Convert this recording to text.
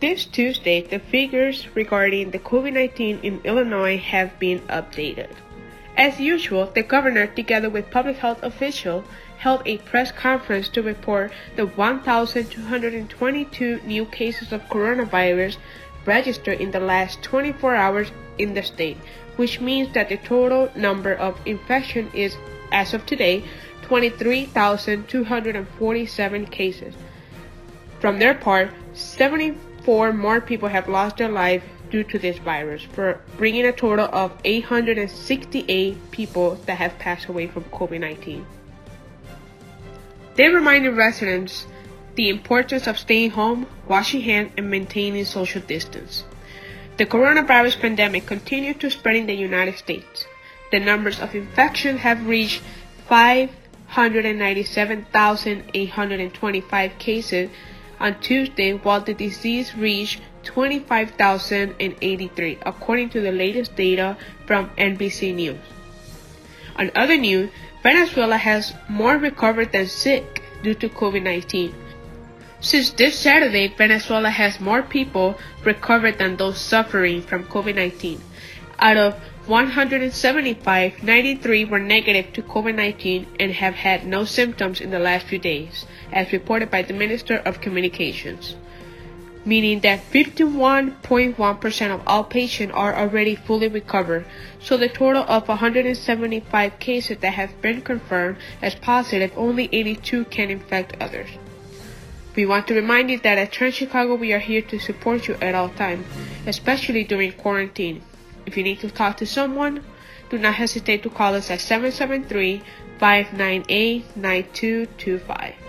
This Tuesday, the figures regarding the COVID 19 in Illinois have been updated. As usual, the governor, together with public health officials, held a press conference to report the 1,222 new cases of coronavirus registered in the last 24 hours in the state, which means that the total number of infection is, as of today, 23,247 cases. From their part, 74 more people have lost their life due to this virus, bringing a total of 868 people that have passed away from COVID 19. They reminded residents the importance of staying home, washing hands, and maintaining social distance. The coronavirus pandemic continued to spread in the United States. The numbers of infections have reached 597,825 cases on Tuesday, while the disease reached 25,083, according to the latest data from NBC News. On other news, Venezuela has more recovered than sick due to COVID 19. Since this Saturday, Venezuela has more people recovered than those suffering from COVID 19. Out of 175, 93 were negative to COVID 19 and have had no symptoms in the last few days, as reported by the Minister of Communications meaning that 51.1% of all patients are already fully recovered. So the total of 175 cases that have been confirmed as positive, only 82 can infect others. We want to remind you that at Trans Chicago we are here to support you at all times, especially during quarantine. If you need to talk to someone, do not hesitate to call us at 773 598 9225.